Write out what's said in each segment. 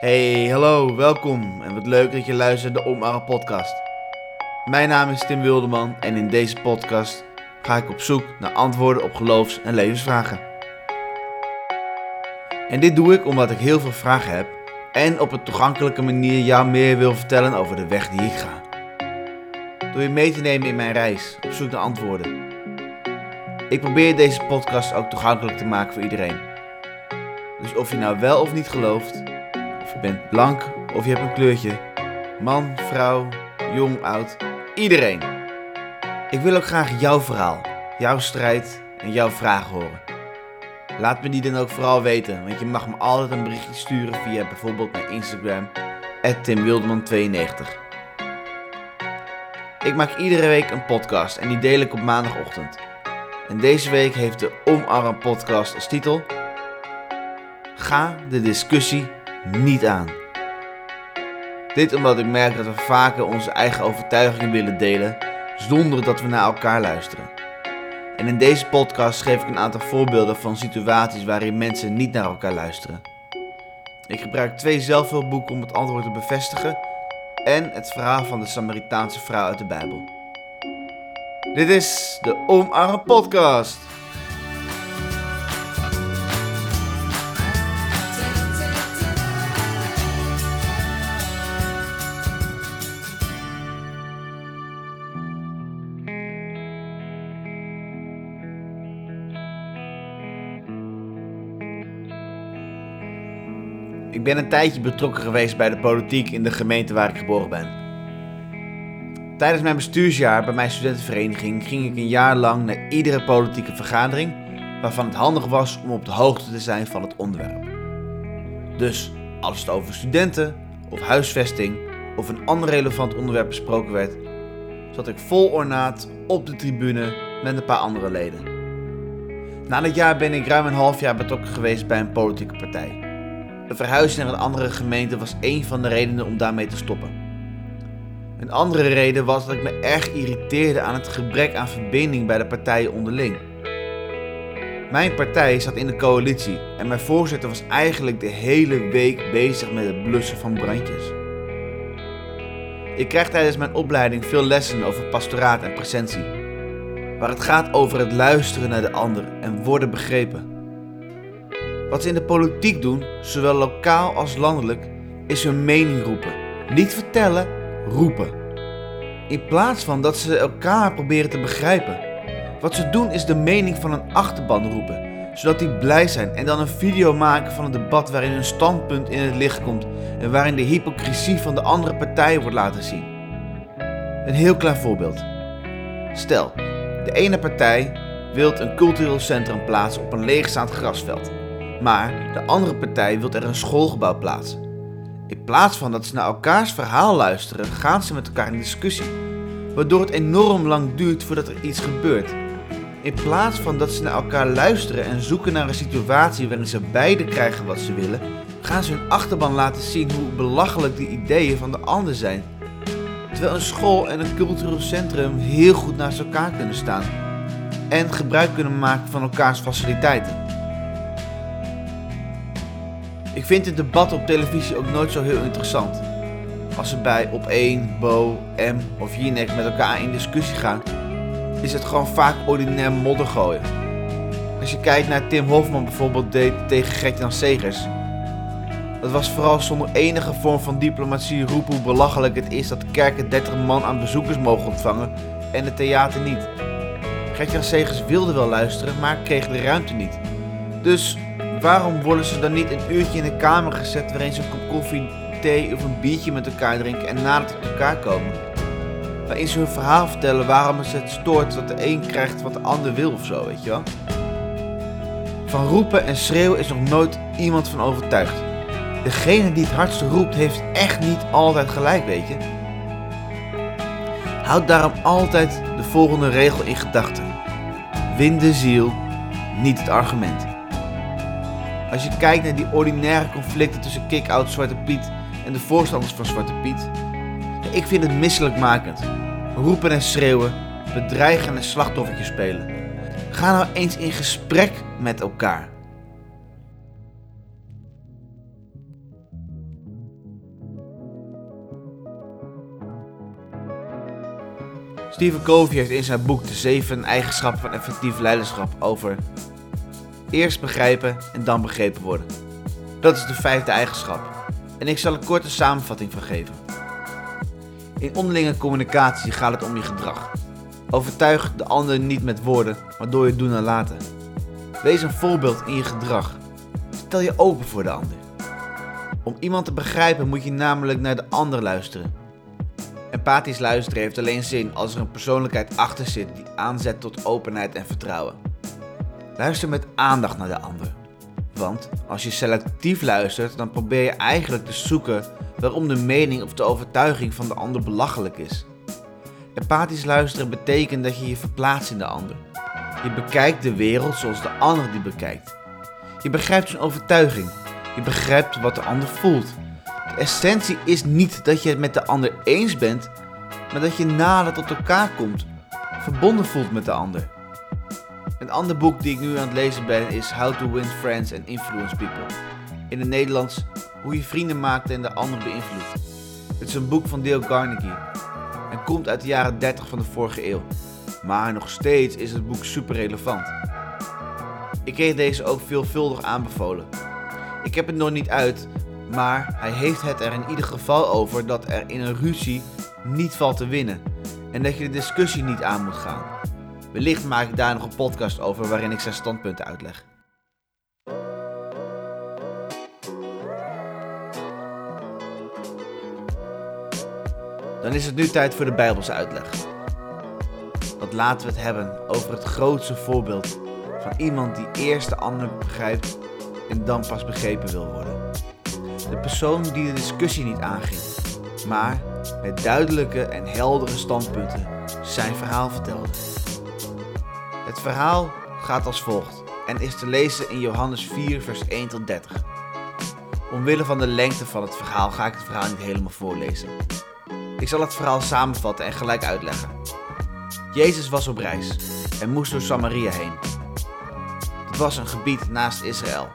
Hey, hallo, welkom en wat leuk dat je luistert naar de Omarm podcast. Mijn naam is Tim Wilderman en in deze podcast ga ik op zoek naar antwoorden op geloofs- en levensvragen. En dit doe ik omdat ik heel veel vragen heb en op een toegankelijke manier jou meer wil vertellen over de weg die ik ga. Door je mee te nemen in mijn reis op zoek naar antwoorden. Ik probeer deze podcast ook toegankelijk te maken voor iedereen. Dus of je nou wel of niet gelooft, of je bent blank of je hebt een kleurtje, man, vrouw, jong, oud, iedereen. Ik wil ook graag jouw verhaal, jouw strijd en jouw vragen horen. Laat me die dan ook vooral weten, want je mag me altijd een berichtje sturen via bijvoorbeeld mijn Instagram, timwilderman92. Ik maak iedere week een podcast en die deel ik op maandagochtend. En deze week heeft de Omarm podcast als titel Ga de discussie niet aan. Dit omdat ik merk dat we vaker onze eigen overtuigingen willen delen zonder dat we naar elkaar luisteren. En in deze podcast geef ik een aantal voorbeelden van situaties waarin mensen niet naar elkaar luisteren. Ik gebruik twee zelfhulpboeken om het antwoord te bevestigen en het verhaal van de Samaritaanse vrouw uit de Bijbel. Dit is de Omarm Podcast. Ik ben een tijdje betrokken geweest bij de politiek in de gemeente waar ik geboren ben. Tijdens mijn bestuursjaar bij mijn studentenvereniging ging ik een jaar lang naar iedere politieke vergadering waarvan het handig was om op de hoogte te zijn van het onderwerp. Dus als het over studenten of huisvesting of een ander relevant onderwerp besproken werd, zat ik vol ornaat op de tribune met een paar andere leden. Na dat jaar ben ik ruim een half jaar betrokken geweest bij een politieke partij. Een verhuizing naar een andere gemeente was een van de redenen om daarmee te stoppen. Een andere reden was dat ik me erg irriteerde aan het gebrek aan verbinding bij de partijen onderling. Mijn partij zat in de coalitie en mijn voorzitter was eigenlijk de hele week bezig met het blussen van brandjes. Ik krijg tijdens mijn opleiding veel lessen over pastoraat en presentie, waar het gaat over het luisteren naar de ander en worden begrepen. Wat ze in de politiek doen, zowel lokaal als landelijk, is hun mening roepen. Niet vertellen, roepen. In plaats van dat ze elkaar proberen te begrijpen. Wat ze doen is de mening van een achterban roepen, zodat die blij zijn en dan een video maken van een debat waarin hun standpunt in het licht komt en waarin de hypocrisie van de andere partij wordt laten zien. Een heel klein voorbeeld. Stel, de ene partij wil een cultureel centrum plaatsen op een leegstaand grasveld. Maar de andere partij wil er een schoolgebouw plaatsen. In plaats van dat ze naar elkaars verhaal luisteren, gaan ze met elkaar in discussie. Waardoor het enorm lang duurt voordat er iets gebeurt. In plaats van dat ze naar elkaar luisteren en zoeken naar een situatie waarin ze beide krijgen wat ze willen, gaan ze hun achterban laten zien hoe belachelijk de ideeën van de ander zijn. Terwijl een school en een cultureel centrum heel goed naast elkaar kunnen staan en gebruik kunnen maken van elkaars faciliteiten. Ik vind het debat op televisie ook nooit zo heel interessant. Als ze bij op 1, Bo, M of Jinek met elkaar in discussie gaan, is het gewoon vaak ordinair modder gooien. Als je kijkt naar Tim Hofman bijvoorbeeld deed tegen Gert-Jan Segers. Dat was vooral zonder enige vorm van diplomatie roepen hoe belachelijk het is dat de kerken 30 man aan bezoekers mogen ontvangen en het theater niet. Gert-Jan Segers wilde wel luisteren, maar kreeg de ruimte niet. Dus waarom worden ze dan niet een uurtje in de kamer gezet waarin ze een kop koffie, thee of een biertje met elkaar drinken en nadat tot elkaar komen? Waarin ze hun verhaal vertellen waarom het het stoort dat de een krijgt wat de ander wil of zo, weet je wel? Van roepen en schreeuwen is nog nooit iemand van overtuigd. Degene die het hardste roept heeft echt niet altijd gelijk, weet je? Houd daarom altijd de volgende regel in gedachten. Win de ziel, niet het argument. Als je kijkt naar die ordinaire conflicten tussen kick-out Zwarte Piet en de voorstanders van Zwarte Piet. Ik vind het misselijkmakend. Roepen en schreeuwen, bedreigen en slachtoffertje spelen. Ga nou eens in gesprek met elkaar. Steven Covey heeft in zijn boek De Zeven Eigenschappen van Effectief Leiderschap over eerst begrijpen en dan begrepen worden. Dat is de vijfde eigenschap. En ik zal een korte samenvatting van geven. In onderlinge communicatie gaat het om je gedrag. Overtuig de ander niet met woorden, maar door je doen en laten. Wees een voorbeeld in je gedrag. Stel je open voor de ander. Om iemand te begrijpen moet je namelijk naar de ander luisteren. Empathisch luisteren heeft alleen zin als er een persoonlijkheid achter zit die aanzet tot openheid en vertrouwen. Luister met aandacht naar de ander. Want als je selectief luistert, dan probeer je eigenlijk te zoeken waarom de mening of de overtuiging van de ander belachelijk is. Empathisch luisteren betekent dat je je verplaatst in de ander. Je bekijkt de wereld zoals de ander die bekijkt. Je begrijpt zijn overtuiging. Je begrijpt wat de ander voelt. De essentie is niet dat je het met de ander eens bent, maar dat je nader tot elkaar komt, verbonden voelt met de ander. Een ander boek die ik nu aan het lezen ben is How to Win Friends and Influence People. In het Nederlands Hoe je vrienden maakt en de ander beïnvloedt. Het is een boek van Dale Carnegie en komt uit de jaren 30 van de vorige eeuw. Maar nog steeds is het boek super relevant. Ik kreeg deze ook veelvuldig aanbevolen. Ik heb het nog niet uit, maar hij heeft het er in ieder geval over dat er in een ruzie niet valt te winnen en dat je de discussie niet aan moet gaan. Wellicht maak ik daar nog een podcast over waarin ik zijn standpunten uitleg. Dan is het nu tijd voor de Bijbelse uitleg. Want laten we het hebben over het grootste voorbeeld van iemand die eerst de ander begrijpt en dan pas begrepen wil worden. De persoon die de discussie niet aanging, maar met duidelijke en heldere standpunten zijn verhaal vertelde. Het verhaal gaat als volgt en is te lezen in Johannes 4, vers 1 tot 30. Omwille van de lengte van het verhaal ga ik het verhaal niet helemaal voorlezen. Ik zal het verhaal samenvatten en gelijk uitleggen. Jezus was op reis en moest door Samaria heen. Het was een gebied naast Israël.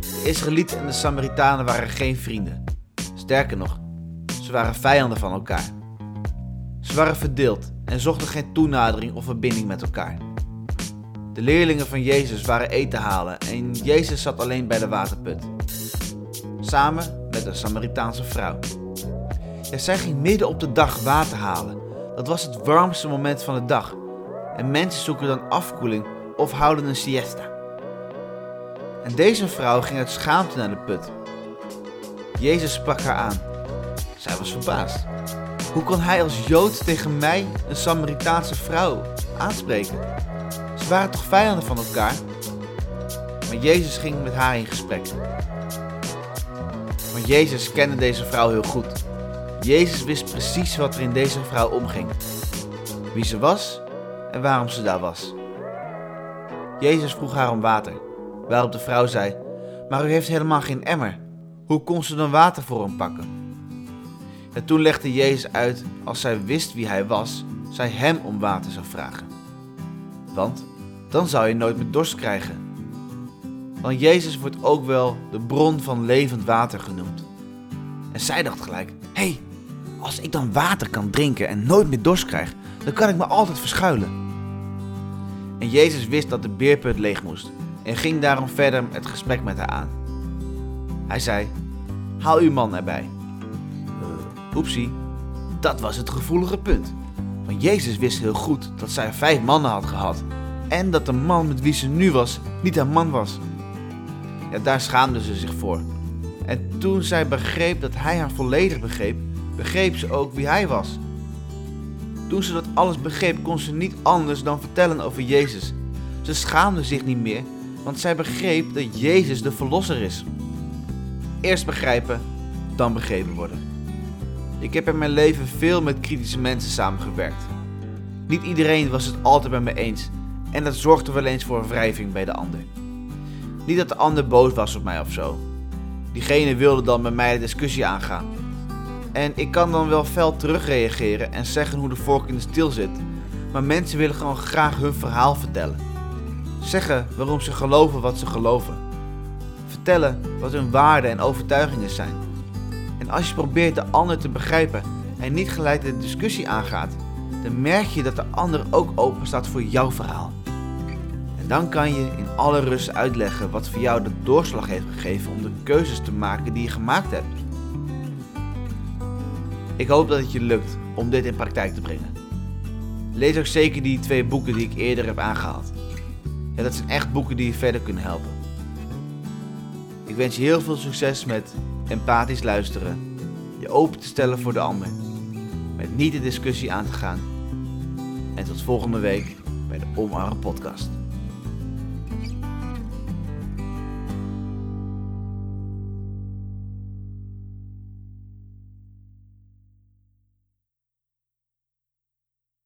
De Israëlieten en de Samaritanen waren geen vrienden. Sterker nog, ze waren vijanden van elkaar. Ze waren verdeeld en zochten geen toenadering of verbinding met elkaar. De leerlingen van Jezus waren eten halen en Jezus zat alleen bij de waterput. Samen met een Samaritaanse vrouw. Zij ging midden op de dag water halen. Dat was het warmste moment van de dag. En mensen zoeken dan afkoeling of houden een siesta. En deze vrouw ging uit schaamte naar de put. Jezus sprak haar aan. Zij was verbaasd. Hoe kon hij als Jood tegen mij, een Samaritaanse vrouw, aanspreken? Ze waren toch vijanden van elkaar? Maar Jezus ging met haar in gesprek. Want Jezus kende deze vrouw heel goed. Jezus wist precies wat er in deze vrouw omging. Wie ze was en waarom ze daar was. Jezus vroeg haar om water, waarop de vrouw zei: Maar u heeft helemaal geen emmer. Hoe kon ze dan water voor hem pakken? En toen legde Jezus uit als zij wist wie hij was, zij hem om water zou vragen. Want dan zou je nooit meer dorst krijgen. Want Jezus wordt ook wel de bron van levend water genoemd. En zij dacht gelijk: hé, hey, als ik dan water kan drinken en nooit meer dorst krijg, dan kan ik me altijd verschuilen. En Jezus wist dat de beerput leeg moest en ging daarom verder het gesprek met haar aan. Hij zei: Haal uw man erbij. Uh, oepsie, dat was het gevoelige punt. Want Jezus wist heel goed dat zij vijf mannen had gehad en dat de man met wie ze nu was niet haar man was. Ja, daar schaamde ze zich voor. En toen zij begreep dat hij haar volledig begreep, begreep ze ook wie hij was. Toen ze dat alles begreep, kon ze niet anders dan vertellen over Jezus. Ze schaamde zich niet meer, want zij begreep dat Jezus de Verlosser is. Eerst begrijpen, dan begrepen worden. Ik heb in mijn leven veel met kritische mensen samengewerkt. Niet iedereen was het altijd met me eens en dat zorgde wel eens voor wrijving bij de ander. Niet dat de ander boos was op mij of zo. Diegene wilde dan met mij de discussie aangaan. En ik kan dan wel fel terugreageren en zeggen hoe de vork in de stil zit. Maar mensen willen gewoon graag hun verhaal vertellen. Zeggen waarom ze geloven wat ze geloven. Vertellen wat hun waarden en overtuigingen zijn. En als je probeert de ander te begrijpen en niet gelijk de discussie aangaat, dan merk je dat de ander ook open staat voor jouw verhaal. Dan kan je in alle rust uitleggen wat voor jou de doorslag heeft gegeven om de keuzes te maken die je gemaakt hebt. Ik hoop dat het je lukt om dit in praktijk te brengen. Lees ook zeker die twee boeken die ik eerder heb aangehaald. Ja, dat zijn echt boeken die je verder kunnen helpen. Ik wens je heel veel succes met empathisch luisteren, je open te stellen voor de ander, met niet de discussie aan te gaan. En tot volgende week bij de Omarm Podcast.